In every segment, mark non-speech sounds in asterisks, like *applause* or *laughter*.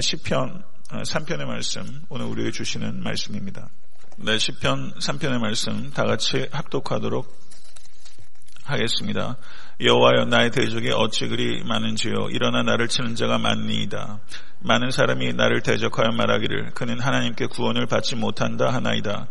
시편 3편의 말씀 오늘 우리에게 주시는 말씀입니다. 네, 시편 3편의 말씀 다 같이 합독하도록 하겠습니다. 여호와여 나의 대적이 어찌 그리 많은지요 일어나 나를 치는 자가 많니이다. 많은 사람이 나를 대적하여 말하기를 그는 하나님께 구원을 받지 못한다 하나이다.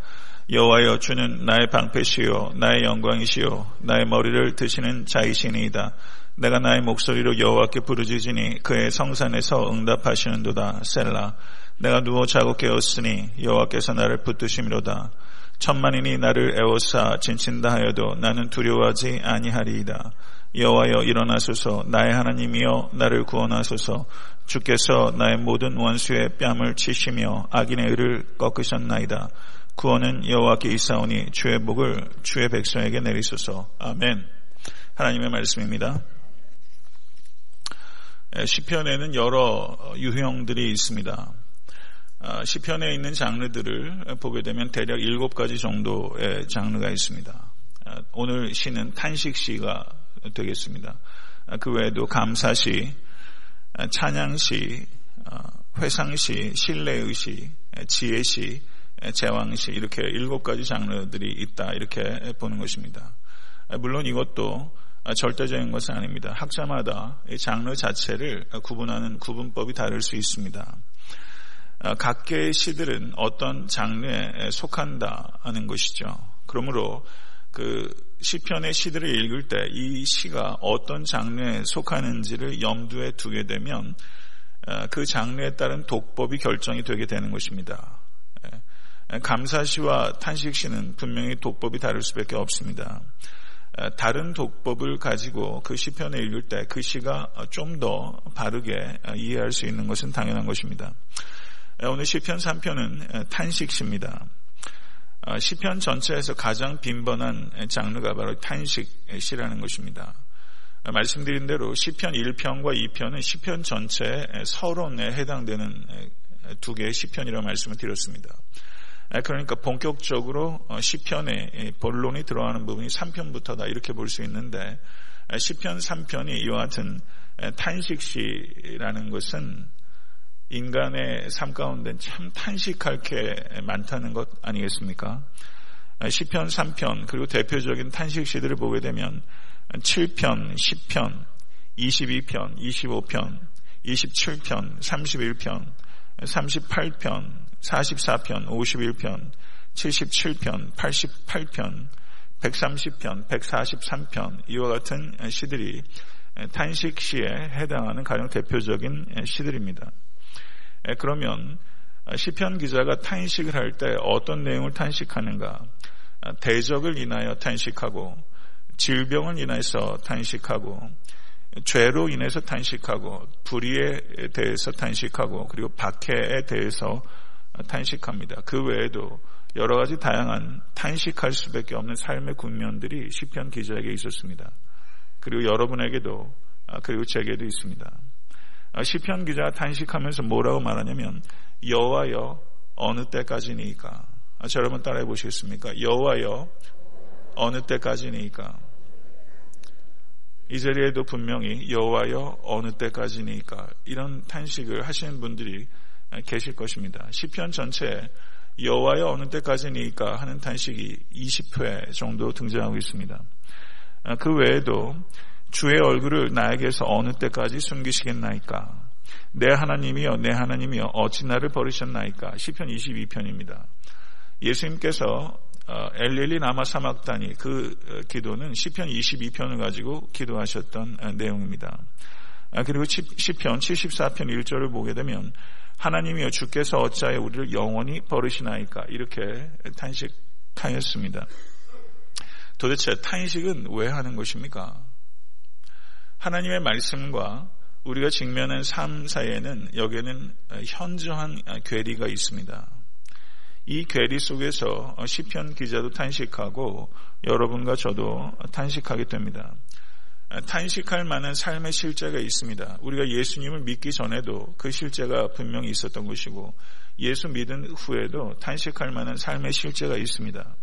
여호와여 주는 나의 방패시요 나의 영광이시요 나의 머리를 드시는 자이시니이다. 내가 나의 목소리로 여호와께 부르짖으니 그의 성산에서 응답하시는도다 셀라. 내가 누워 자고 깨었으니 여호와께서 나를 붙드심이로다. 천만인이 나를 애워싸 진친다 하여도 나는 두려워하지 아니하리이다. 여호와여 일어나소서 나의 하나님이여 나를 구원하소서 주께서 나의 모든 원수의 뺨을 치시며 악인의 의를 꺾으셨나이다. 구원은 여호와께 있사오니 주의 복을 주의 백성에게 내리소서. 아멘. 하나님의 말씀입니다. 시편에는 여러 유형들이 있습니다. 아, 시편에 있는 장르들을 보게 되면 대략 일곱 가지 정도의 장르가 있습니다. 아, 오늘 시는 탄식시가 되겠습니다. 아, 그 외에도 감사시, 찬양시, 회상시, 신뢰의시, 지혜시, 제왕시 이렇게 일곱 가지 장르들이 있다 이렇게 보는 것입니다. 물론 이것도 절대적인 것은 아닙니다. 학자마다 이 장르 자체를 구분하는 구분법이 다를 수 있습니다. 각계의 시들은 어떤 장르에 속한다 하는 것이죠. 그러므로 그 시편의 시들을 읽을 때 이 시가 어떤 장르에 속하는지를 염두에 두게 되면 그 장르에 따른 독법이 결정이 되게 되는 것입니다. 감사시와 탄식시는 분명히 독법이 다를 수밖에 없습니다. 다른 독법을 가지고 그 시편을 읽을 때 그 시가 좀 더 바르게 이해할 수 있는 것은 당연한 것입니다. 오늘 시편 3편은 탄식시입니다. 시편 전체에서 가장 빈번한 장르가 바로 탄식시라는 것입니다. 말씀드린 대로 시편 1편과 2편은 시편 전체의 서론에 해당되는 두 개의 시편이라고 말씀을 드렸습니다. 그러니까 본격적으로 어, 시편의 본론이 들어가는 부분이 3편부터다 이렇게 볼 수 있는데 시편 3편이 이와 같은 탄식시라는 것은 인간의 삶 가운데 참 탄식할 게 많다는 것 아니겠습니까? 시편 3편 그리고 대표적인 탄식시들을 보게 되면 7편, 10편, 22편, 25편, 27편, 31편, 38편, 44편, 51편, 77편, 88편, 130편, 143편 이와 같은 시들이 탄식 시에 해당하는 가장 대표적인 시들입니다. 그러면 시편 기자가 탄식을 할 때 어떤 내용을 탄식하는가? 대적을 인하여 탄식하고 질병을 인해서 탄식하고 죄로 인해서 탄식하고 불의에 대해서 탄식하고 그리고 박해에 대해서 탄식합니다. 그 외에도 여러 가지 다양한 탄식할 수밖에 없는 삶의 국면들이 시편 기자에게 있었습니다. 그리고 여러분에게도 아, 그리고 제게도 있습니다. 아, 시편 기자가 탄식하면서 뭐라고 말하냐면 여호와여 어느 때까지니까 아, 저 여러분 따라해 보시겠습니까? 여호와여 어느 때까지니까 이 자리에도 분명히 여호와여 어느 때까지니까 이런 탄식을 하시는 분들이 계실 것입니다. 시편 전체에 여호와여 어느 때까지니까 하는 탄식이 20회 정도 등장하고 있습니다. 아, 그 외에도 주의 얼굴을 나에게서 어느 때까지 숨기시겠나이까? 내 하나님이여 내 하나님이여 어찌 나를 버리셨나이까? 시편 22편입니다. 예수님께서 어, 엘릴리 나마 사막단이 그 어, 기도는 시편 22편을 가지고 기도하셨던 어, 내용입니다. 아, 그리고 시편 74편 1절을 보게 되면 하나님이여 주께서 어찌하여 우리를 영원히 버리시나이까 이렇게 탄식하였습니다. 도대체 탄식은 왜 하는 것입니까? 하나님의 말씀과 우리가 직면한 삶 사이에는 여기에는 현저한 괴리가 있습니다. 이 괴리 속에서 시편 기자도 탄식하고 여러분과 저도 탄식하게 됩니다. 탄식할 만한 삶의 실제가 있습니다. 우리가 예수님을 믿기 전에도 그 실제가 분명히 있었던 것이고 예수 믿은 후에도 탄식할 만한 삶의 실제가 있습니다.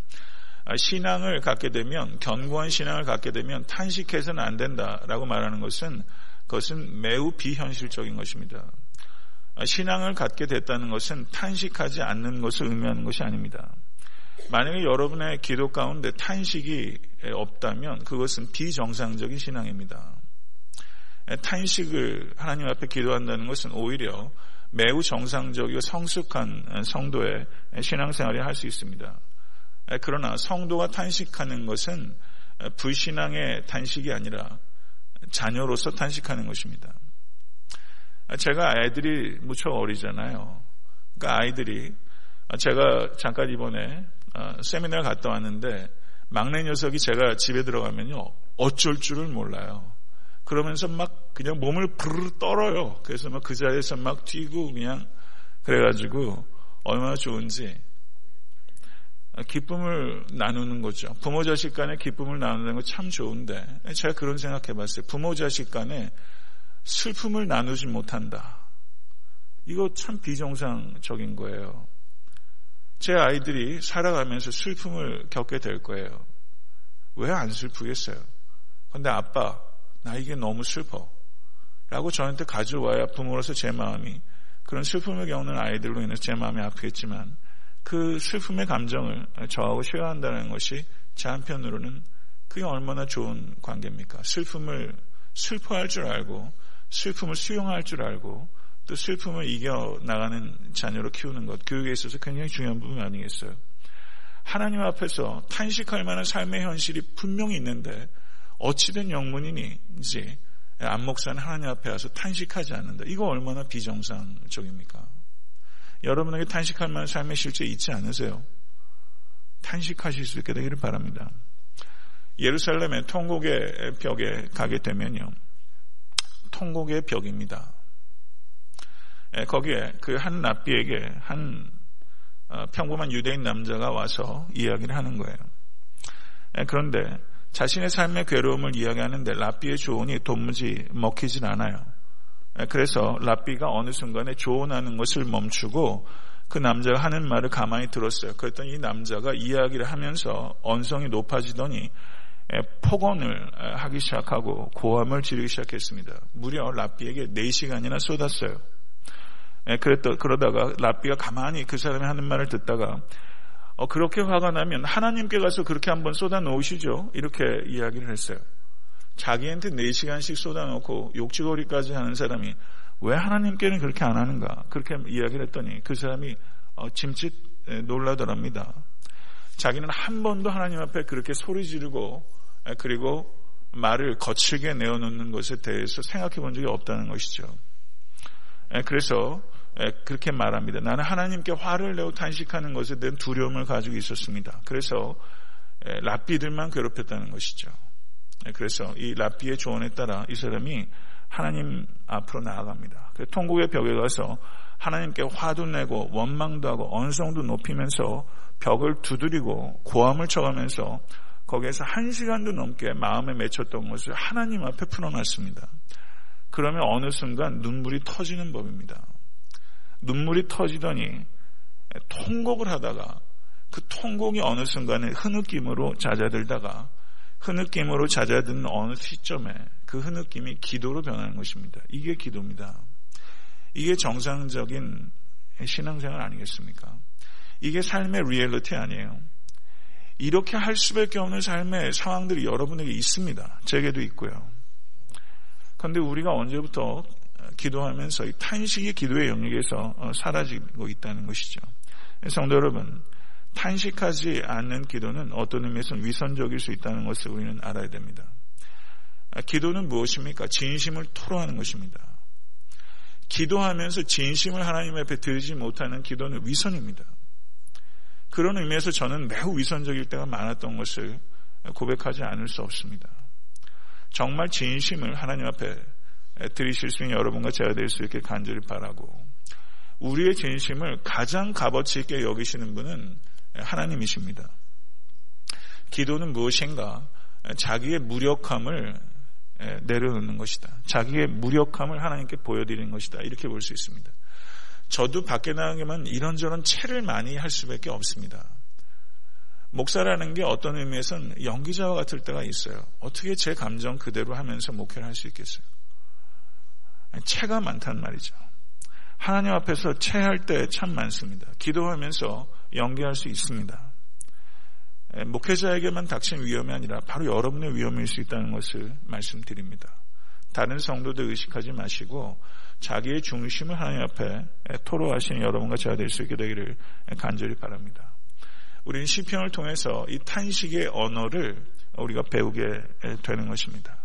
신앙을 갖게 되면 견고한 신앙을 갖게 되면 탄식해서는 안 된다라고 말하는 것은 그것은 매우 비현실적인 것입니다. 신앙을 갖게 됐다는 것은 탄식하지 않는 것을 의미하는 것이 아닙니다. 만약에 여러분의 기도 가운데 탄식이 없다면 그것은 비정상적인 신앙입니다. 탄식을 하나님 앞에 기도한다는 것은 오히려 매우 정상적이고 성숙한 성도의 신앙생활이 할 수 있습니다. 그러나 성도가 탄식하는 것은 불신앙의 탄식이 아니라 자녀로서 탄식하는 것입니다. 제가 아이들이 무척 어리잖아요. 그러니까 아이들이 제가 잠깐 이번에 어, 세미나를 갔다 왔는데 막내 녀석이 제가 집에 들어가면요 어쩔 줄을 몰라요. 그러면서 막 그냥 몸을 부르르 떨어요. 그래서 막 그 자리에서 막 뛰고 그냥 그래가지고 얼마나 좋은지 기쁨을 나누는 거죠. 부모 자식 간에 기쁨을 나누는 거 참 좋은데 제가 그런 생각해 봤어요. 부모 자식 간에 슬픔을 나누지 못한다. 이거 참 비정상적인 거예요. 제 아이들이 살아가면서 슬픔을 겪게 될 거예요. 왜 안 슬프겠어요? 근데 아빠, 나 이게 너무 슬퍼. 라고 저한테 가져와야 부모로서 제 마음이 그런 슬픔을 겪는 아이들로 인해서 제 마음이 아프겠지만 그 슬픔의 감정을 저하고 쉐어한다는 것이 제 한편으로는 그게 얼마나 좋은 관계입니까? 슬픔을 슬퍼할 줄 알고 슬픔을 수용할 줄 알고 또 슬픔을 이겨 나가는 자녀로 키우는 것, 교육에 있어서 굉장히 중요한 부분 아니겠어요? 하나님 앞에서 탄식할 만한 삶의 현실이 분명히 있는데 어찌된 영문이니지 안목사는 하나님 앞에 와서 탄식하지 않는다. 이거 얼마나 비정상적입니까? 여러분에게 탄식할 만한 삶의 실제 있지 않으세요? 탄식하실 수 있게 되기를 바랍니다. 예루살렘의 통곡의 벽에 가게 되면요. 통곡의 벽입니다. 예, 거기에 그한 납비에게 한 어, 평범한 유대인 남자가 와서 이야기를 하는 거예요. 예, 그런데 자신의 삶의 괴로움을 이야기하는데 랍비의 조언이 도무지 먹히질 않아요. 예, 그래서 랍비가 어느 순간에 조언하는 것을 멈추고 그 남자가 하는 말을 가만히 들었어요. 그랬더니 이 남자가 이야기를 하면서 언성이 높아지더니 폭언을 하기 시작하고 고함을 지르기 시작했습니다. 무려 랍비에게 4시간이나 쏟았어요. 그랬더, 그러다가 랍비가 가만히 그 사람이 하는 말을 듣다가 어, 그렇게 화가 나면 하나님께 가서 그렇게 한번 쏟아 놓으시죠. 이렇게 이야기를 했어요. 자기한테 4시간씩 쏟아 놓고 욕지거리까지 하는 사람이 왜 하나님께는 그렇게 안 하는가? 그렇게 이야기를 했더니 그 사람이 어, 짐짓 놀라더랍니다. 자기는 한 번도 하나님 앞에 그렇게 소리 지르고 그리고 말을 거칠게 내어놓는 것에 대해서 생각해 본 적이 없다는 것이죠. 그래서 그렇게 말합니다. 나는 하나님께 화를 내고 탄식하는 것에 대한 두려움을 가지고 있었습니다. 그래서 랍비들만 괴롭혔다는 것이죠. 그래서 이 랍비의 조언에 따라 이 사람이 하나님 앞으로 나아갑니다. 통곡의 벽에 가서 하나님께 화도 내고 원망도 하고 언성도 높이면서 벽을 두드리고 고함을 쳐가면서 거기에서 한 시간도 넘게 마음에 맺혔던 것을 하나님 앞에 풀어놨습니다. 그러면 어느 순간 눈물이 터지는 법입니다. 눈물이 터지더니 통곡을 하다가 그 통곡이 어느 순간에 흐느낌으로 잦아들다가 흐느낌으로 잦아드는 어느 시점에 그 흐느낌이 기도로 변하는 것입니다. 이게 기도입니다. 이게 정상적인 신앙생활 아니겠습니까? 이게 삶의 리얼리티 아니에요. 이렇게 할 수밖에 없는 삶의 상황들이 여러분에게 있습니다. 제게도 있고요. 그런데 우리가 언제부터 기도하면서 이 탄식이 기도의 영역에서 어, 사라지고 있다는 것이죠. 성도 여러분, 탄식하지 않는 기도는 어떤 의미에서 위선적일 수 있다는 것을 우리는 알아야 됩니다. 아, 기도는 무엇입니까? 진심을 토로하는 것입니다. 기도하면서 진심을 하나님 앞에 드리지 못하는 기도는 위선입니다. 그런 의미에서 저는 매우 위선적일 때가 많았던 것을 고백하지 않을 수 없습니다. 정말 진심을 하나님 앞에 드리실 수 있는 여러분과 제가 될 수 있게 간절히 바라고 우리의 진심을 가장 값어치 있게 여기시는 분은 하나님이십니다. 기도는 무엇인가? 자기의 무력함을 내려놓는 것이다. 자기의 무력함을 하나님께 보여드리는 것이다. 이렇게 볼 수 있습니다. 저도 밖에 나가면 이런저런 채를 많이 할 수밖에 없습니다. 목사라는 게 어떤 의미에서는 연기자와 같을 때가 있어요. 어떻게 제 감정 그대로 하면서 목회를 할 수 있겠어요? 채가 많단 말이죠. 하나님 앞에서 체할 때 참 많습니다. 기도하면서 연기할 수 있습니다. 목회자에게만 닥친 위험이 아니라 바로 여러분의 위험일 수 있다는 것을 말씀드립니다. 다른 성도들 의식하지 마시고 자기의 중심을 하나님 앞에 토로하시는 여러분과 제가 될 수 있게 되기를 간절히 바랍니다. 우리는 시편을 통해서 이 탄식의 언어를 우리가 배우게 되는 것입니다.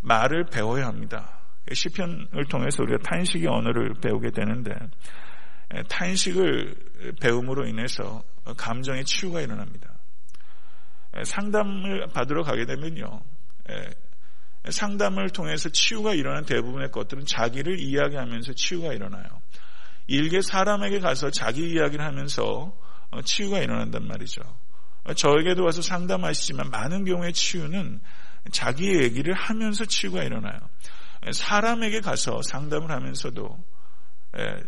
말을 배워야 합니다. 시편을 통해서 우리가 탄식의 언어를 배우게 되는데 탄식을 배움으로 인해서 감정의 치유가 일어납니다. 상담을 받으러 가게 되면요. 상담을 통해서 치유가 일어난 대부분의 것들은 자기를 이야기하면서 치유가 일어나요. 일개 사람에게 가서 자기 이야기를 하면서 어, 치유가 일어난단 말이죠. 저에게도 와서 상담하시지만 많은 경우의 치유는 자기 얘기를 하면서 치유가 일어나요. 사람에게 가서 상담을 하면서도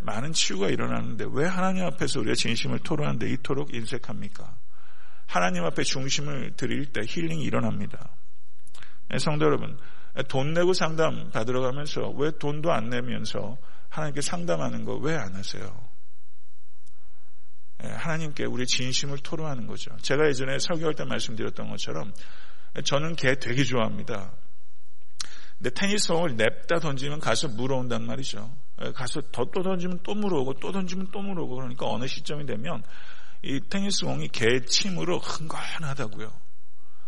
많은 치유가 일어나는데 왜 하나님 앞에서 우리가 진심을 토로하는데 이토록 인색합니까? 하나님 앞에 중심을 드릴 때 힐링이 일어납니다. 네, 성도 여러분, 돈 내고 상담 받으러 가면서 왜 돈도 안 내면서 하나님께 상담하는 거 왜 안 하세요? 네, 하나님께 우리 진심을 토로하는 거죠. 제가 예전에 설교할 때 말씀드렸던 것처럼 저는 개 되게 좋아합니다. 근데 테니스공을 냅다 던지면 가서 물어온단 말이죠. 네, 가서 더 또 던지면 또 물어오고 또 던지면 또 물어오고 그러니까 어느 시점이 되면 이 테니스공이 개 침으로 흥건하다고요.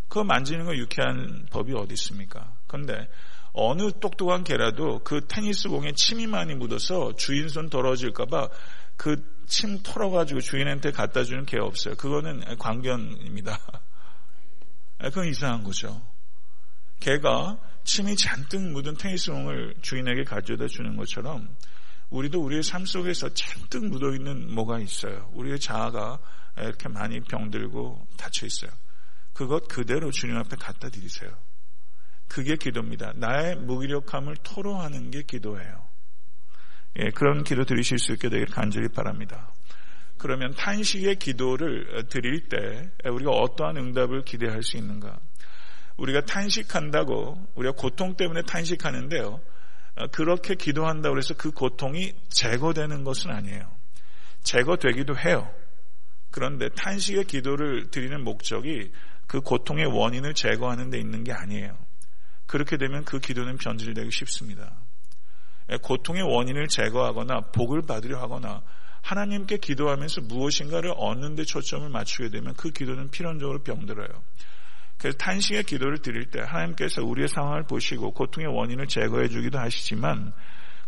그거 만지는 거 유쾌한 법이 어디 있습니까? 그런데 어느 똑똑한 개라도 그 테니스공에 침이 많이 묻어서 주인 손 더러워질까봐 그 침 털어가지고 주인한테 갖다 주는 개 없어요. 그거는 광견입니다. *laughs* 그건 이상한 거죠. 개가 침이 잔뜩 묻은 테니스공을 주인에게 가져다 주는 것처럼 우리도 우리의 삶 속에서 잔뜩 묻어 있는 뭐가 있어요. 우리의 자아가 이렇게 많이 병들고 닫혀 있어요. 그것 그대로 주님 앞에 갖다 드리세요. 그게 기도입니다. 나의 무기력함을 토로하는 게 기도예요. 예, 그런 기도 드리실 수 있게 되길 간절히 바랍니다. 그러면 탄식의 기도를 드릴 때 우리가 어떠한 응답을 기대할 수 있는가? 우리가 탄식한다고 우리가 고통 때문에 탄식하는데요. 어, 그렇게 기도한다고 해서 그 고통이 제거되는 것은 아니에요. 제거되기도 해요. 그런데 탄식의 기도를 드리는 목적이 그 고통의 원인을 제거하는 데 있는 게 아니에요. 그렇게 되면 그 기도는 변질되기 쉽습니다. 예, 고통의 원인을 제거하거나 복을 받으려 하거나 하나님께 기도하면서 무엇인가를 얻는 데 초점을 맞추게 되면 그 기도는 필연적으로 병들어요. 그래서 탄식의 기도를 드릴 때 하나님께서 우리의 상황을 보시고 고통의 원인을 제거해 주기도 하시지만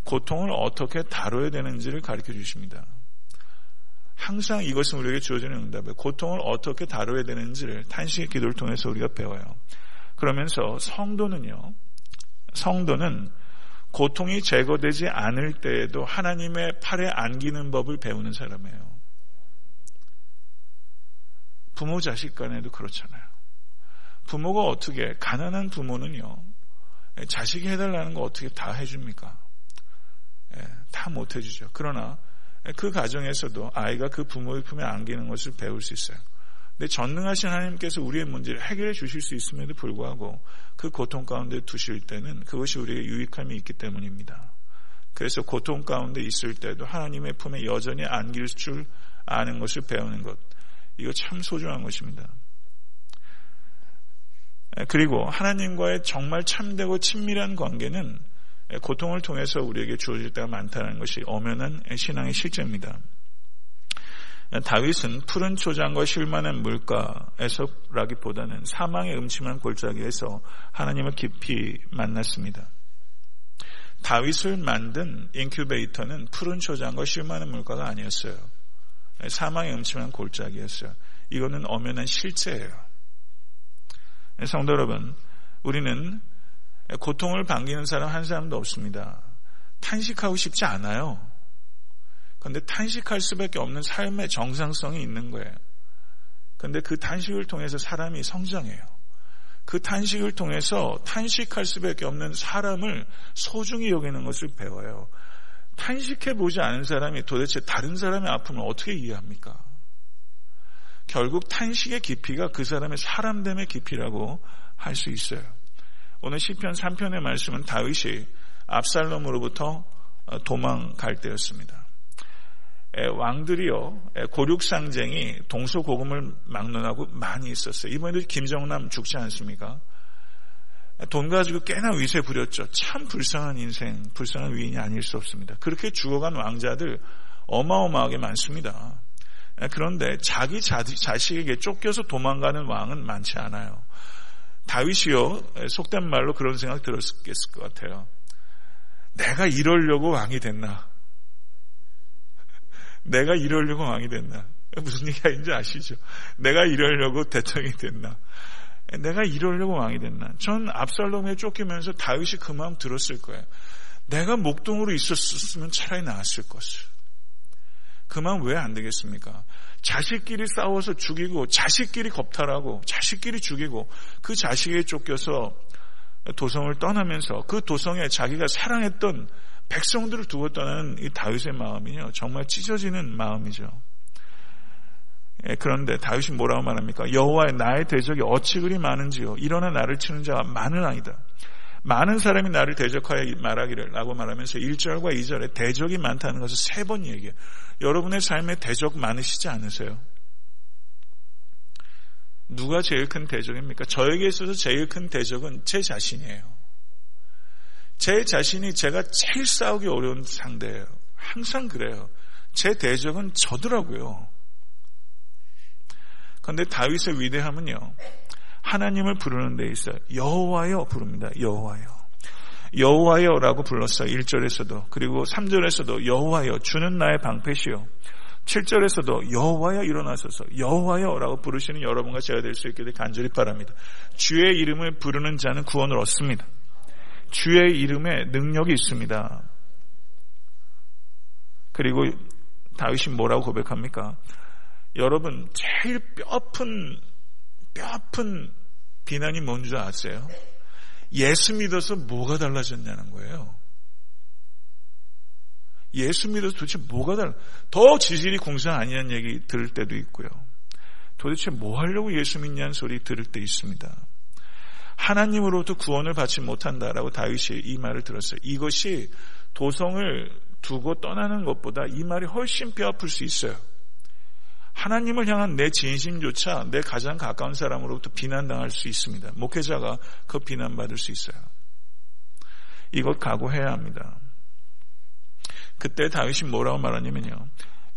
고통을 어떻게 다뤄야 되는지를 가르쳐 주십니다. 항상 이것은 우리에게 주어지는 응답이에요. 고통을 어떻게 다뤄야 되는지를 탄식의 기도를 통해서 우리가 배워요. 그러면서 성도는요, 성도는 고통이 제거되지 않을 때에도 하나님의 팔에 안기는 법을 배우는 사람이에요. 부모 자식 간에도 그렇잖아요. 부모가 어떻게 가난한 부모는요 자식이 해달라는 거 어떻게 다 해줍니까? 예, 다 못 해주죠. 그러나 그 가정에서도 아이가 그 부모의 품에 안기는 것을 배울 수 있어요. 근데 전능하신 하나님께서 우리의 문제를 해결해 주실 수 있음에도 불구하고 그 고통 가운데 두실 때는 그것이 우리에게 유익함이 있기 때문입니다. 그래서 고통 가운데 있을 때도 하나님의 품에 여전히 안길 줄 아는 것을 배우는 것. 이거 참 소중한 것입니다. 그리고 하나님과의 정말 참되고 친밀한 관계는 고통을 통해서 우리에게 주어질 때가 많다는 것이 엄연한 신앙의 실제입니다. 다윗은 푸른 초장과 쉴만한 물가에서라기보다는 사망의 음침한 골짜기에서 하나님을 깊이 만났습니다. 다윗을 만든 인큐베이터는 푸른 초장과 쉴만한 물가가 아니었어요. 사망의 음침한 골짜기였어요. 이거는 엄연한 실제예요. 성도 여러분, 우리는 고통을 반기는 사람 한 사람도 없습니다. 탄식하고 싶지 않아요. 그런데 탄식할 수밖에 없는 삶의 정상성이 있는 거예요. 그런데 그 탄식을 통해서 사람이 성장해요. 그 탄식을 통해서 탄식할 수밖에 없는 사람을 소중히 여기는 것을 배워요. 탄식해 보지 않은 사람이 도대체 다른 사람의 아픔을 어떻게 이해합니까? 결국 탄식의 깊이가 그 사람의 사람됨의 깊이라고 할 수 있어요. 오늘 시편 3편의 말씀은 다윗이 압살롬으로부터 도망갈 때였습니다. 왕들이요 고륙상쟁이 동서고금을 막론하고 많이 있었어요. 이번에도 김정남 죽지 않습니까? 돈 가지고 꽤나 위세 부렸죠. 참 불쌍한 인생, 불쌍한 위인이 아닐 수 없습니다. 그렇게 죽어간 왕자들 어마어마하게 많습니다. 그런데 자기 자식에게 쫓겨서 도망가는 왕은 많지 않아요. 다윗이요, 속된 말로 그런 생각 들었을 것 같아요. 내가 이러려고 왕이 됐나? 내가 이러려고 왕이 됐나? 무슨 얘기 인지 아시죠? 내가 이러려고 대통령이 됐나? 내가 이러려고 왕이 됐나? 전 압살롬에 쫓기면서 다윗이 그 마음 들었을 거예요. 내가 목동으로 있었으면 차라리 나았을 것을. 그 마음 왜 안 되겠습니까? 자식끼리 싸워서 죽이고 자식끼리 겁탈하고 자식끼리 죽이고 그 자식에 쫓겨서 도성을 떠나면서 그 도성에 자기가 사랑했던 백성들을 두고 떠나는 이 다윗의 마음이요 정말 찢어지는 마음이죠. 예, 그런데 다윗이 뭐라고 말합니까? 여호와의 나의 대적이 어찌 그리 많은지요. 일어나 나를 치는 자가 많은 아니다. 많은 사람이 나를 대적하여 말하기를 라고 말하면서 1절과 2절에 대적이 많다는 것을 세 번 얘기해요. 여러분의 삶에 대적 많으시지 않으세요? 누가 제일 큰 대적입니까? 저에게 있어서 제일 큰 대적은 제 자신이에요. 제 자신이 제가 제일 싸우기 어려운 상대예요. 항상 그래요. 제 대적은 저더라고요. 그런데 다윗의 위대함은요. 하나님을 부르는 데 있어 여호와여 부릅니다. 여호와여. 여호와여라고 불렀어요. 1절에서도 그리고 3절에서도 여호와여 주는 나의 방패시요. 7절에서도 여호와여 일어나소서 여호와여라고 부르시는 여러분과 제가 될 수 있게 되 간절히 바랍니다. 주의 이름을 부르는 자는 구원을 얻습니다. 주의 이름에 능력이 있습니다. 그리고 다윗이 뭐라고 고백합니까? 여러분 제일 뼈아픈 뼈아픈 비난이 뭔지 아세요? 예수 믿어서 뭐가 달라졌냐는 거예요. 예수 믿어서 도대체 뭐가 달라? 더 지질이 공사 아니냐는 얘기 들을 때도 있고요. 도대체 뭐 하려고 예수 믿냐는 소리 들을 때 있습니다. 하나님으로부터 구원을 받지 못한다라고 다윗이 이 말을 들었어요. 이것이 도성을 두고 떠나는 것보다 이 말이 훨씬 뼈아플 수 있어요. 하나님을 향한 내 진심조차 내 가장 가까운 사람으로부터 비난당할 수 있습니다. 목회자가 그 비난받을 수 있어요. 이것 각오해야 합니다. 그때 다윗이 뭐라고 말하냐면요.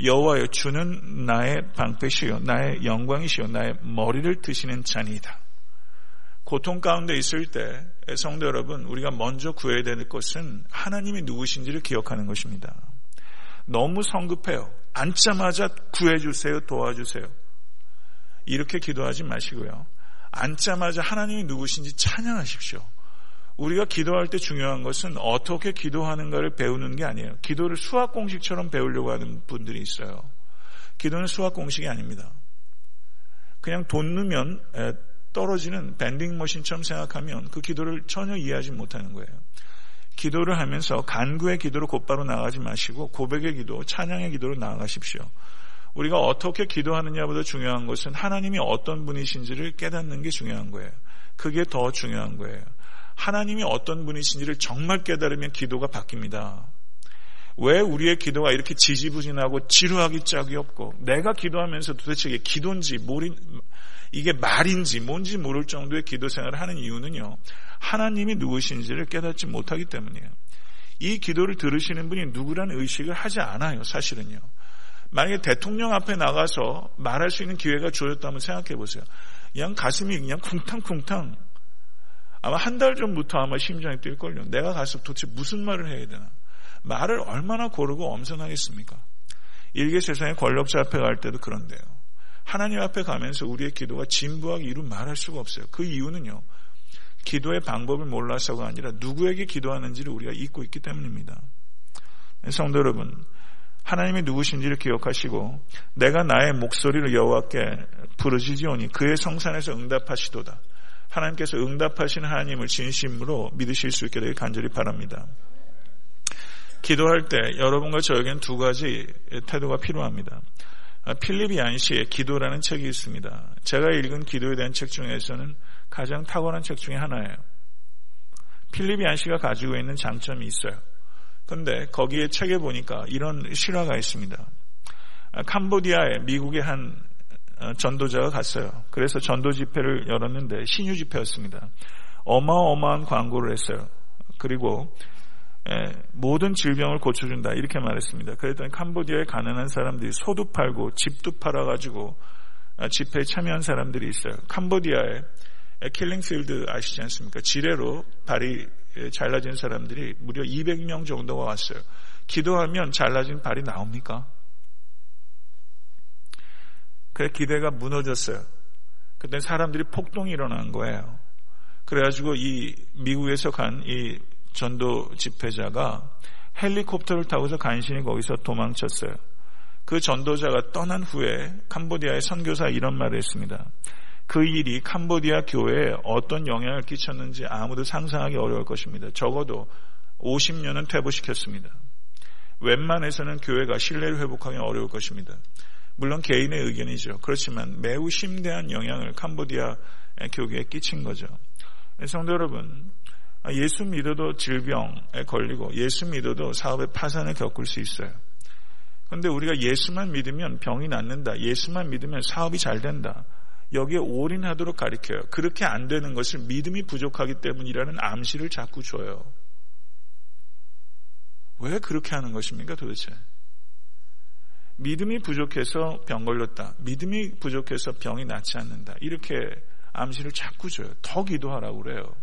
여호와여 주는 나의 방패시요 나의 영광이시요 나의 머리를 드시는 잔이다. 고통 가운데 있을 때 성도 여러분 우리가 먼저 구해야 되는 것은 하나님이 누구신지를 기억하는 것입니다. 너무 성급해요. 앉자마자 구해주세요, 도와주세요. 이렇게 기도하지 마시고요. 앉자마자 하나님이 누구신지 찬양하십시오. 우리가 기도할 때 중요한 것은 어떻게 기도하는가를 배우는 게 아니에요. 기도를 수학 공식처럼 배우려고 하는 분들이 있어요. 기도는 수학 공식이 아닙니다. 그냥 돈 넣으면 떨어지는 밴딩 머신처럼 생각하면 그 기도를 전혀 이해하지 못하는 거예요. 기도를 하면서 간구의 기도로 곧바로 나가지 마시고 고백의 기도, 찬양의 기도로 나아가십시오. 우리가 어떻게 기도하느냐보다 중요한 것은 하나님이 어떤 분이신지를 깨닫는 게 중요한 거예요. 그게 더 중요한 거예요. 하나님이 어떤 분이신지를 정말 깨달으면 기도가 바뀝니다. 왜 우리의 기도가 이렇게 지지부진하고 지루하기 짝이 없고 내가 기도하면서 도대체 이게 기도인지 이게 말인지 뭔지 모를 정도의 기도 생활을 하는 이유는요. 하나님이 누구신지를 깨닫지 못하기 때문이에요. 이 기도를 들으시는 분이 누구라는 의식을 하지 않아요, 사실은요. 만약에 대통령 앞에 나가서 말할 수 있는 기회가 주어졌다면 생각해 보세요. 그냥 가슴이 그냥 쿵탕쿵탕. 아마 한 달 전부터 아마 심장이 뛸걸요. 내가 가서 도대체 무슨 말을 해야 되나. 말을 얼마나 고르고 엄선하겠습니까? 일개 세상의 권력자 앞에 갈 때도 그런데요. 하나님 앞에 가면서 우리의 기도가 진부하게 이루 말할 수가 없어요. 그 이유는요. 기도의 방법을 몰라서가 아니라 누구에게 기도하는지를 우리가 잊고 있기 때문입니다. 성도 여러분, 하나님이 누구신지를 기억하시고 내가 나의 목소리를 여호와께 부르짖으오니 그의 성산에서 응답하시도다. 하나님께서 응답하신 하나님을 진심으로 믿으실 수 있게 되길 간절히 바랍니다. 기도할 때 여러분과 저에겐 두 가지 태도가 필요합니다. 필립 얀시의 기도라는 책이 있습니다. 제가 읽은 기도에 대한 책 중에서는 가장 탁월한 책 중에 하나예요. 필립이 안씨가 가지고 있는 장점이 있어요. 근데 거기에 책에 보니까 이런 실화가 있습니다. 캄보디아에 미국의 한 어, 전도자가 갔어요. 그래서 전도 집회를 열었는데 신유 집회였습니다. 어마어마한 광고를 했어요. 그리고 모든 질병을 고쳐준다 이렇게 말했습니다. 그랬더니 캄보디아에 가난한 사람들이 소도 팔고 집도 팔아가지고 아, 집회에 참여한 사람들이 있어요. 캄보디아에 킬링필드 아시지 않습니까? 지뢰로 발이 잘라진 사람들이 무려 200명 정도가 왔어요. 기도하면 잘라진 발이 나옵니까? 그 기대가 무너졌어요. 그때 사람들이 폭동이 일어난 거예요. 그래가지고 이 미국에서 간 이 전도 집회자가 헬리콥터를 타고서 간신히 거기서 도망쳤어요. 그 전도자가 떠난 후에 캄보디아의 선교사 이런 말을 했습니다. 그 일이 캄보디아 교회에 어떤 영향을 끼쳤는지 아무도 상상하기 어려울 것입니다. 적어도 50년은 퇴보시켰습니다. 웬만해서는 교회가 신뢰를 회복하기 어려울 것입니다. 물론 개인의 의견이죠. 그렇지만 매우 심대한 영향을 캄보디아 교계에 끼친 거죠. 성도 여러분, 예수 믿어도 질병에 걸리고 예수 믿어도 사업의 파산을 겪을 수 있어요. 그런데 우리가 예수만 믿으면 병이 낫는다. 예수만 믿으면 사업이 잘 된다. 여기에 올인하도록 가리켜요. 그렇게 안 되는 것을 믿음이 부족하기 때문이라는 암시를 자꾸 줘요. 왜 그렇게 하는 것입니까 도대체? 믿음이 부족해서 병 걸렸다. 믿음이 부족해서 병이 낫지 않는다. 이렇게 암시를 자꾸 줘요. 더 기도하라고 그래요.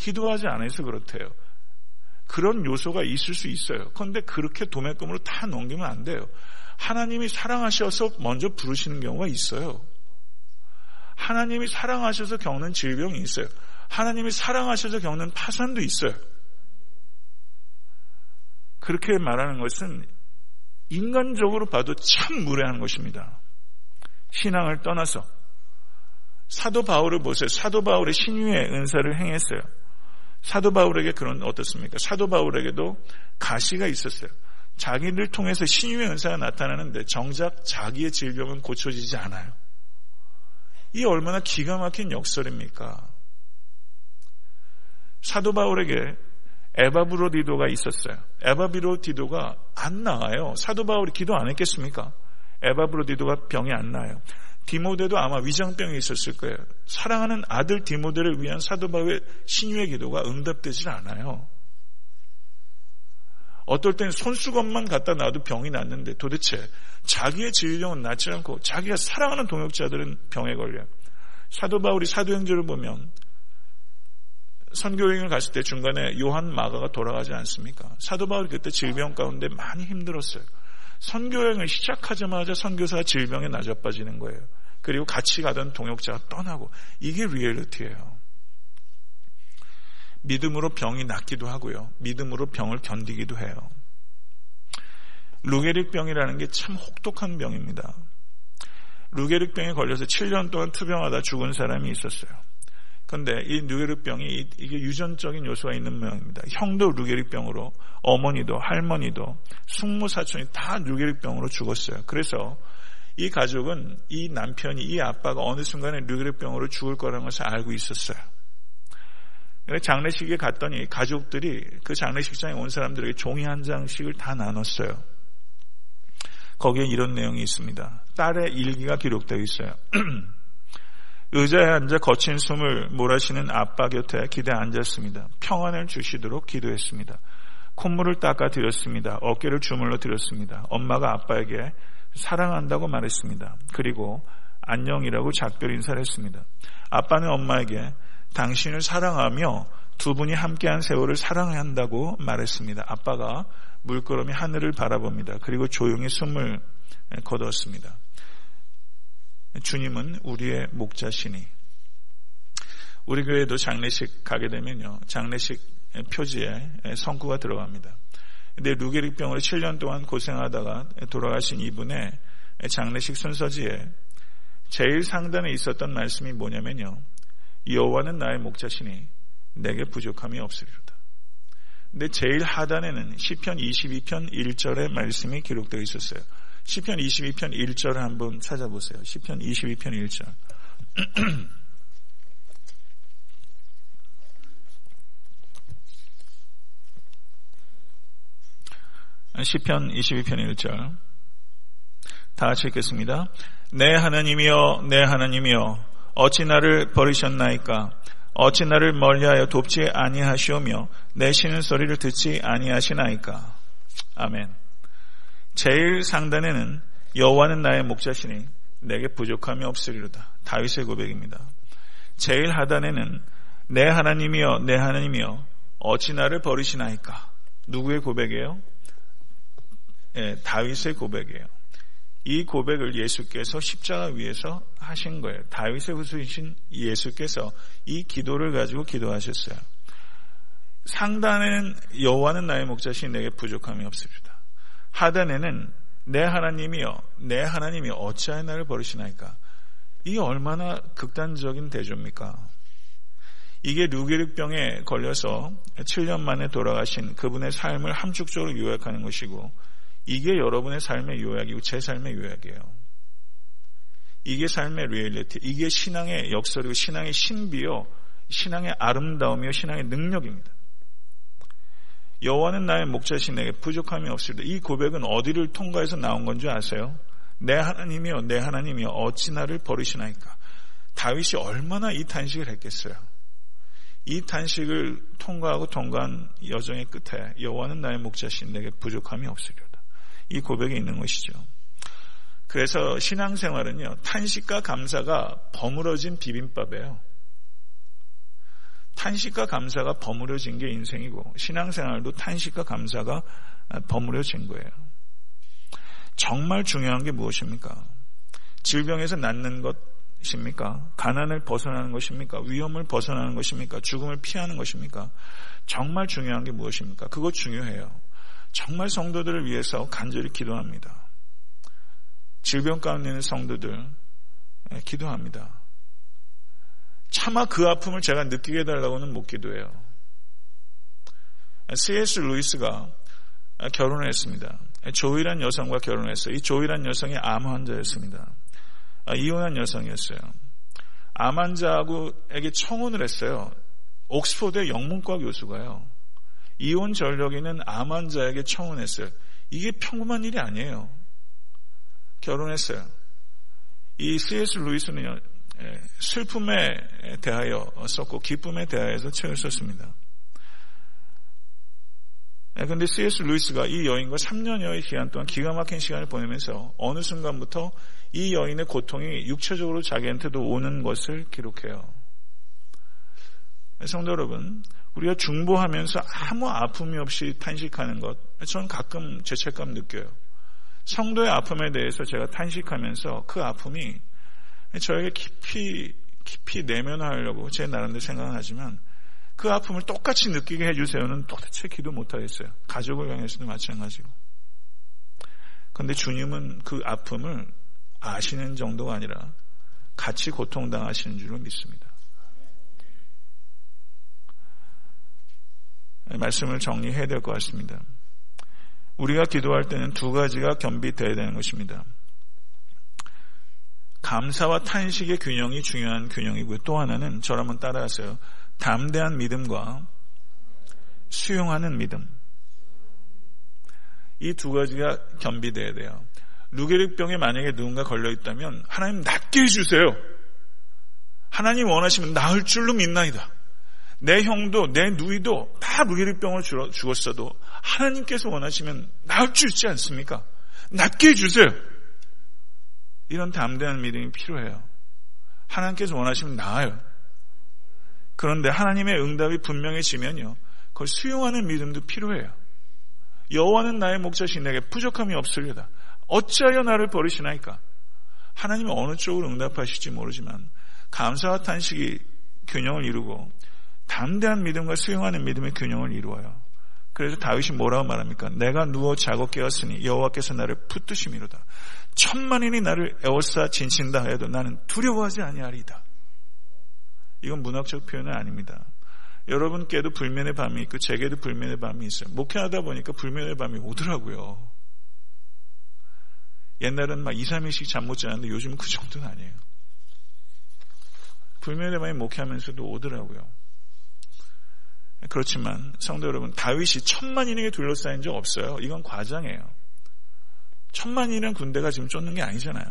기도하지 않아서 그렇대요. 그런 요소가 있을 수 있어요. 그런데 그렇게 도매금으로 다 넘기면 안 돼요. 하나님이 사랑하셔서 먼저 부르시는 경우가 있어요. 하나님이 사랑하셔서 겪는 질병이 있어요. 하나님이 사랑하셔서 겪는 파산도 있어요. 그렇게 말하는 것은 인간적으로 봐도 참 무례한 것입니다. 신앙을 떠나서 사도 바울을 보세요. 사도 바울의 신유의 은사를 행했어요. 사도 바울에게 그런 어떻습니까? 사도 바울에게도 가시가 있었어요. 자기를 통해서 신유의 은사가 나타나는데 정작 자기의 질병은 고쳐지지 않아요. 이 얼마나 기가 막힌 역설입니까? 사도 바울에게 에바브로디도가 있었어요. 에바비로디도가 안 나아요. 사도 바울이 기도 안 했겠습니까? 에바브로디도가 병이 안 나요. 디모데도 아마 위장병이 있었을 거예요. 사랑하는 아들 디모데를 위한 사도 바울의 신유의 기도가 응답되질 않아요. 어떨 땐 손수건만 갖다 놔도 병이 낫는데 도대체 자기의 질병은 낫지 않고 자기가 사랑하는 동역자들은 병에 걸려요. 사도 바울이 사도행전을 보면 선교행을 갔을 때 중간에 요한 마가가 돌아가지 않습니까? 사도 바울이 그때 질병 가운데 많이 힘들었어요. 선교행을 시작하자마자 선교사가 질병에 나자빠지는 거예요. 그리고 같이 가던 동역자가 떠나고 이게 리얼리티예요. 믿음으로 병이 낫기도 하고요. 믿음으로 병을 견디기도 해요. 루게릭 병이라는 게 참 혹독한 병입니다. 루게릭 병에 걸려서 7년 동안 투병하다 죽은 사람이 있었어요. 그런데 이 루게릭 병이 이게 유전적인 요소가 있는 모양입니다. 형도 루게릭 병으로 어머니도 할머니도 숙모 사촌이 다 루게릭 병으로 죽었어요. 그래서 이 가족은 이 남편이 이 아빠가 어느 순간에 루게릭병으로 죽을 거라는 것을 알고 있었어요. 장례식에 갔더니 가족들이 그 장례식장에 온 사람들에게 종이 한 장씩을 다 나눴어요. 거기에 이런 내용이 있습니다. 딸의 일기가 기록되어 있어요. *clears throat* 의자에 앉아 거친 숨을 몰아쉬는 아빠 곁에 기대 앉았습니다. 평안을 주시도록 기도했습니다. 콧물을 닦아 드렸습니다. 어깨를 주물러 드렸습니다. 엄마가 아빠에게 사랑한다고 말했습니다. 그리고 안녕이라고 작별 인사를 했습니다. 아빠는 엄마에게 당신을 사랑하며 두 분이 함께한 세월을 사랑한다고 말했습니다. 아빠가 물끄러미 하늘을 바라봅니다. 그리고 조용히 숨을 거두었습니다. 주님은 우리의 목자시니 우리 교회도 장례식 가게 되면요. 장례식 표지에 성구가 들어갑니다. 근데 루게릭병으로 7년 동안 고생하다가 돌아가신 이분의 장례식 순서지에 제일 상단에 있었던 말씀이 뭐냐면요. 여호와는 나의 목자시니 내게 부족함이 없으리로다. 근데 제일 하단에는 시편 22편 1절의 말씀이 기록되어 있었어요. 시편 22편 1절을 한번 찾아보세요. 시편 22편 1절. *clears throat* 시편 22편 1절. 다 같이 읽겠습니다. 내 하나님이여 내 하나님이여 어찌 나를 버리셨나이까 어찌 나를 멀리하여 돕지 아니하시오며 내 쉬는 소리를 듣지 아니하시나이까 아멘 제일 상단에는 여호와는 나의 목자시니 내게 부족함이 없으리로다 다윗의 고백입니다 제일 하단에는 내 하나님이여 내 하나님이여 어찌 나를 버리시나이까 누구의 고백이에요? 예, 다윗의 고백이에요. 이 고백을 예수께서 십자가 위에서 하신 거예요. 다윗의 후손이신 예수께서 이 기도를 가지고 기도하셨어요. 상단에는 여호와는 나의 목자신 내게 부족함이 없습니다. 하단에는 내 하나님이여 내 하나님이 어찌하여 나를 버리시나이까 이게 얼마나 극단적인 대조입니까? 이게 루게릭병에 걸려서 7년 만에 돌아가신 그분의 삶을 함축적으로 요약하는 것이고 이게 여러분의 삶의 요약이고 제 삶의 요약이에요. 이게 삶의 리얼리티, 이게 신앙의 역설이고 신앙의 신비요, 신앙의 아름다움이요, 신앙의 능력입니다. 여호와는 나의 목자신 내게 부족함이 없습니다. 이 고백은 어디를 통과해서 나온 건지 아세요? 내 하나님이여, 내 하나님이여, 어찌 나를 버리시나이까? 다윗이 얼마나 이 탄식을 했겠어요? 이 탄식을 통과하고 통과한 여정의 끝에 여호와는 나의 목자신 내게 부족함이 없으리로다. 이 고백이 있는 것이죠. 그래서 신앙생활은요, 탄식과 감사가 버무러진 비빔밥이에요. 탄식과 감사가 버무려진 게 인생이고, 신앙생활도 탄식과 감사가 버무려진 거예요. 정말 중요한 게 무엇입니까? 질병에서 낫는 것입니까? 가난을 벗어나는 것입니까? 위험을 벗어나는 것입니까? 죽음을 피하는 것입니까? 정말 중요한 게 무엇입니까? 그거 중요해요. 정말 성도들을 위해서 간절히 기도합니다. 질병 가운데 있는 성도들 예, 기도합니다. 차마 그 아픔을 제가 느끼게 해달라고는 못 기도해요. C.S. 루이스가 결혼을 했습니다. 조이란 여성과 결혼했어요. 이 조이란 여성이 암 환자였습니다. 아, 이혼한 여성이었어요. 암 환자에게 청혼을 했어요. 옥스포드의 영문과 교수가요. 이혼 전력이는 암 환자에게 청혼했어요. 이게 평범한 일이 아니에요. 결혼했어요. 이 C.S. 루이스는요, 예, 슬픔에 대하여 썼고, 기쁨에 대하여서 책을 썼습니다. 예, C.S. 루이스가 이 여인과 3년여의 기간 동안 기가 막힌 시간을 보내면서 어느 순간부터 이 여인의 고통이 육체적으로 자기한테도 오는 것을 기록해요. 성도 여러분, 우리가 중보하면서 아무 아픔이 없이 탄식하는 것, 저는 가끔 죄책감 느껴요. 성도의 아픔에 대해서 제가 탄식하면서 그 아픔이 저에게 깊이, 깊이 내면하려고 제 나름대로 생각은 하지만 그 아픔을 똑같이 느끼게 해주세요는 도대체 기도 못하겠어요. 가족을 향해서도 마찬가지고. 그런데 주님은 그 아픔을 아시는 정도가 아니라 같이 고통당하시는 줄로 믿습니다. 말씀을 정리해야 될 것 같습니다. 우리가 기도할 때는 두 가지가 겸비되어야 되는 것입니다. 감사와 탄식의 균형이 중요한 균형이고요. 또 하나는 한번 따라하세요. 담대한 믿음과 수용하는 믿음. 이 두 가지가 겸비돼야 돼요. 루게릭병에 만약에 누군가 걸려 있다면 하나님 낫게 해주세요. 하나님 원하시면 나을 줄로 믿나이다. 내 형도 내 누이도 다 루게릭병을 죽었어도 하나님께서 원하시면 나을 수 있지 않습니까? 낫게 해주세요. 이런 담대한 믿음이 필요해요. 하나님께서 원하시면 나아요. 그런데 하나님의 응답이 분명해지면요. 그걸 수용하는 믿음도 필요해요. 여호와는 나의 목자신 내게 부족함이 없으려다. 어찌하여 나를 버리시나이까? 하나님은 어느 쪽으로 응답하실지 모르지만 감사와 탄식이 균형을 이루고 담대한 믿음과 수용하는 믿음의 균형을 이루어요. 그래서 다윗이 뭐라고 말합니까? 내가 누워 자고 깨었으니 여호와께서 나를 붙드심이로다. 천만인이 나를 에워싸 진친다 해도 나는 두려워하지 아니하리다. 이건 문학적 표현은 아닙니다. 여러분께도 불면의 밤이 있고 제게도 불면의 밤이 있어요. 목회하다 보니까 불면의 밤이 오더라고요. 옛날은 막 2, 3일씩 잠 못 자는데 요즘은 그 정도는 아니에요. 불면의 밤이 목회하면서도 오더라고요. 그렇지만 성도 여러분 다윗이 천만 인에게 둘러싸인 적 없어요. 이건 과장이에요. 천만이라는 군대가 지금 쫓는 게 아니잖아요.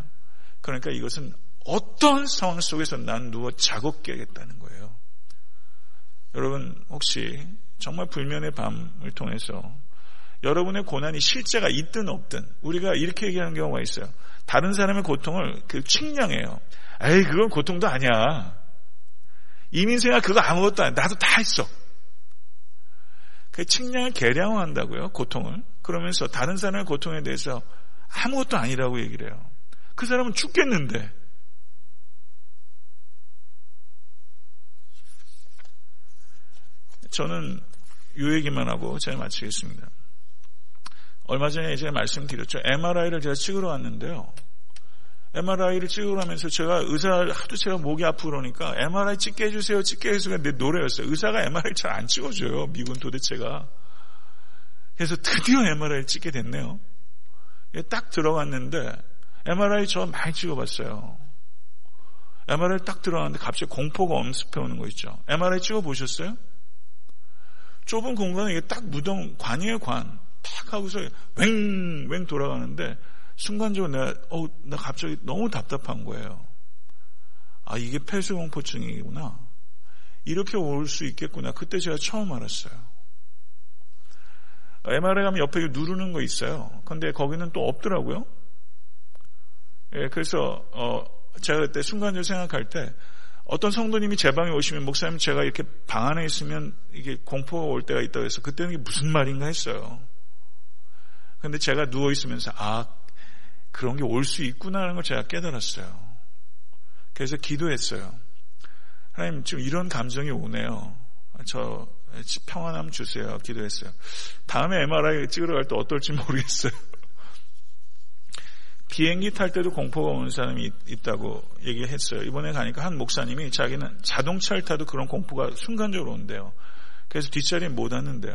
그러니까 이것은 어떤 상황 속에서 난 누워 자고 깨겠다는 거예요. 여러분 혹시 정말 불면의 밤을 통해서 여러분의 고난이 실제가 있든 없든 우리가 이렇게 얘기하는 경우가 있어요. 다른 사람의 고통을 그 측량해요. 에이 그건 고통도 아니야. 이민생아 그거 아무것도 아니야. 나도 다 했어. 그 측량을 계량화한다고요. 고통을. 그러면서 다른 사람의 고통에 대해서 아무것도 아니라고 얘기를 해요. 그 사람은 죽겠는데. 저는 요 얘기만 하고 제가 마치겠습니다. 얼마 전에 제가 말씀드렸죠. MRI를 제가 찍으러 왔는데요. MRI를 찍으러 하면서 제가 의사 하도 제가 목이 아프고 그러니까 MRI 찍게 해주세요, 찍게 해주세요. 내 노래였어요. 의사가 MRI 잘 안 찍어줘요. 미군 도대체가. 그래서 드디어 MRI 찍게 됐네요. 딱 들어갔는데 MRI 저 많이 찍어봤어요. MRI 딱 들어갔는데 갑자기 공포가 엄습해 오는 거 있죠. MRI 찍어보셨어요? 좁은 공간에 이게 딱 무덤, 관이에요, 관. 탁 하고서 웽, 웽 돌아가는데 순간적으로 내가, 어, 나 갑자기 너무 답답한 거예요. 아, 이게 폐쇄공포증이구나. 이렇게 올 수 있겠구나. 그때 제가 처음 알았어요. MRI 가면 옆에 누르는 거 있어요. 근데 거기는 또 없더라고요. 예, 그래서, 어, 제가 그때 순간적으로 생각할 때, 어떤 성도님이 제 방에 오시면 목사님 제가 이렇게 방 안에 있으면 이게 공포가 올 때가 있다고 해서 그때는 이게 무슨 말인가 했어요. 근데 제가 누워 있으면서 아 그런 게 올 수 있구나라는 걸 제가 깨달았어요. 그래서 기도했어요. 하나님 지금 이런 감정이 오네요. 저 평안함 주세요. 기도했어요. 다음에 MRI 찍으러 갈 때 어떨지 모르겠어요. *laughs* 비행기 탈 때도 공포가 오는 사람이 있다고 얘기했어요. 이번에 가니까 한 목사님이 자기는 자동차를 타도 그런 공포가 순간적으로 온대요. 그래서 뒷자리에 못 앉는데요.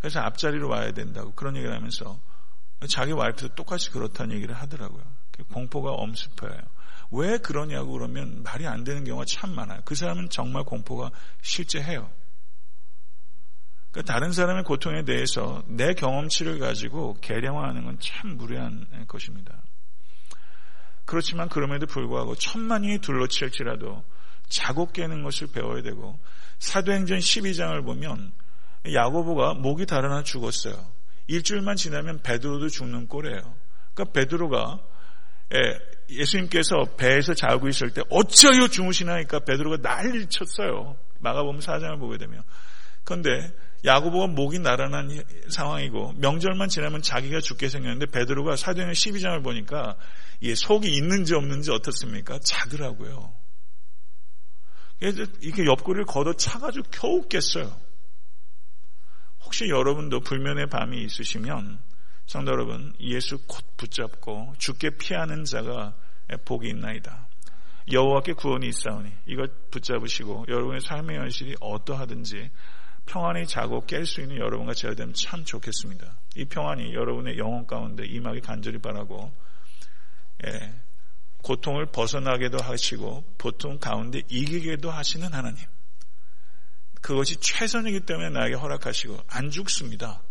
그래서 앞자리로 와야 된다고 그런 얘기를 하면서 자기 와이프도 똑같이 그렇다는 얘기를 하더라고요. 공포가 엄습해요. 왜 그러냐고 그러면 말이 안 되는 경우가 참 많아요. 그 사람은 정말 공포가 실제 해요. 그러니까 다른 사람의 고통에 대해서 내 경험치를 가지고 계량화하는 건 참 무례한 것입니다. 그렇지만 그럼에도 불구하고 천만이 둘러칠지라도 자고 깨는 것을 배워야 되고 사도행전 12장을 보면 야고보가 목이 달아나 죽었어요. 일주일만 지나면 베드로도 죽는 꼴이에요. 그러니까 베드로가 예, 예수님께서 배에서 자고 있을 때 어찌하여 주무시나니까 베드로가 난리를 쳤어요. 마가복음 4장을 보게 되면. 그런데 야고보가 목이 나란한 상황이고 명절만 지나면 자기가 죽게 생겼는데 베드로가 사도행전 12장을 보니까 속이 있는지 없는지 어떻습니까? 자더라고요. 이렇게 옆구리를 걷어 차가지고 겨우 깼어요. 혹시 여러분도 불면의 밤이 있으시면 성도 여러분 예수 곧 붙잡고 죽게 피하는 자가 복이 있나이다. 여호와께 구원이 있사오니 이것 붙잡으시고 여러분의 삶의 현실이 어떠하든지 평안히 자고 깰 수 있는 여러분과 제가 되면 참 좋겠습니다. 이 평안이 여러분의 영혼 가운데 임하기 간절히 바라고 예, 고통을 벗어나게도 하시고 보통 가운데 이기게도 하시는 하나님. 그것이 최선이기 때문에 나에게 허락하시고 안 죽습니다.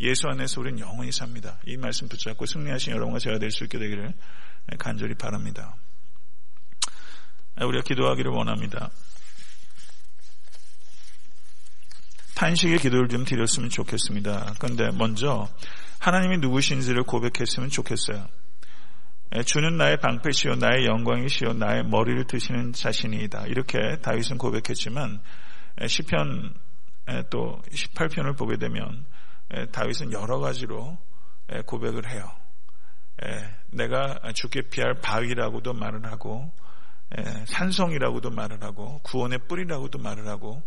예수 안에서 우리는 영원히 삽니다. 이 말씀 붙잡고 승리하신 여러분과 제가 될 수 있게 되기를 간절히 바랍니다. 우리가 기도하기를 원합니다. 탄식의 기도를 좀 드렸으면 좋겠습니다. 그런데 먼저 하나님이 누구신지를 고백했으면 좋겠어요. 주는 나의 방패시요 나의 영광이시요 나의 머리를 드시는 자신이다. 이렇게 다윗은 고백했지만 시편 또 18편을 보게 되면 다윗은 여러 가지로 고백을 해요. 내가 죽게 피할 바위라고도 말을 하고 산성이라고도 말을 하고 구원의 뿌리라고도 말을 하고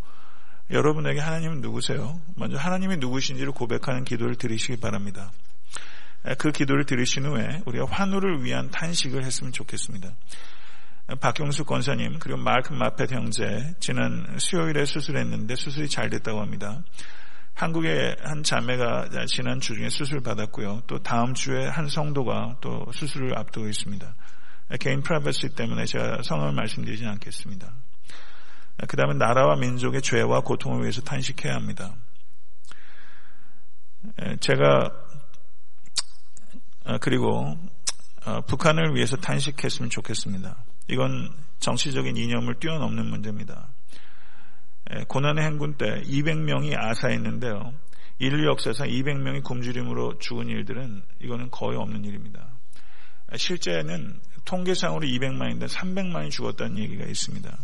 여러분에게 하나님은 누구세요? 먼저 하나님이 누구신지를 고백하는 기도를 드리시기 바랍니다. 그 기도를 들으신 후에 우리가 환우를 위한 탄식을 했으면 좋겠습니다. 박경수 권사님 그리고 마크 마펫 형제 지난 수요일에 수술했는데 수술이 잘 됐다고 합니다. 한국의 한 자매가 지난 주 중에 수술 받았고요. 또 다음 주에 한 성도가 또 수술을 앞두고 있습니다. 개인 프라이버시 때문에 제가 성함을 말씀드리지 않겠습니다. 그 다음에 나라와 민족의 죄와 고통을 위해서 탄식해야 합니다. 제가 그리고 북한을 위해서 탄식했으면 좋겠습니다. 이건 정치적인 이념을 뛰어넘는 문제입니다. 고난의 행군 때 200명이 아사했는데요. 인류 역사상 200명이 굶주림으로 죽은 일들은 이거는 거의 없는 일입니다. 실제는 통계상으로 200만인데 300만이 죽었다는 얘기가 있습니다.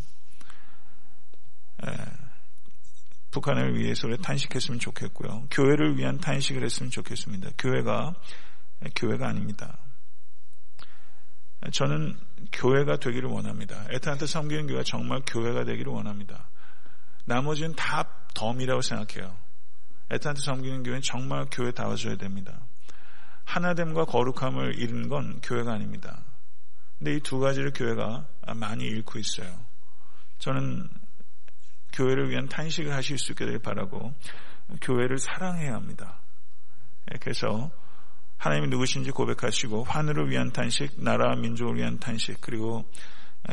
북한을 위해서 탄식했으면 좋겠고요. 교회를 위한 탄식을 했으면 좋겠습니다. 교회가 교회가 아닙니다. 저는 교회가 되기를 원합니다. 에탄한테 섬기는 교회가 정말 교회가 되기를 원합니다. 나머지는 다 덤이라고 생각해요. 에탄한테 섬기는 교회는 정말 교회 다워져야 됩니다. 하나됨과 거룩함을 잃은 건 교회가 아닙니다. 근데 이 두 가지를 교회가 많이 잃고 있어요. 저는 교회를 위한 탄식을 하실 수 있게 되길 바라고 교회를 사랑해야 합니다. 예, 그래서 하나님이 누구신지 고백하시고 환우를 위한 탄식, 나라와 민족을 위한 탄식, 그리고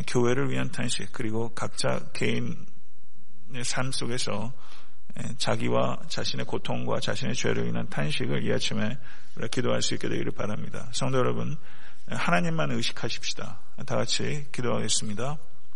교회를 위한 탄식, 그리고 각자 개인의 삶 속에서 자기와 자신의 고통과 자신의 죄를 인한 탄식을 이 아침에 기도할 수 있게 되기를 바랍니다. 성도 여러분, 하나님만 의식하십시다. 다 같이 기도하겠습니다.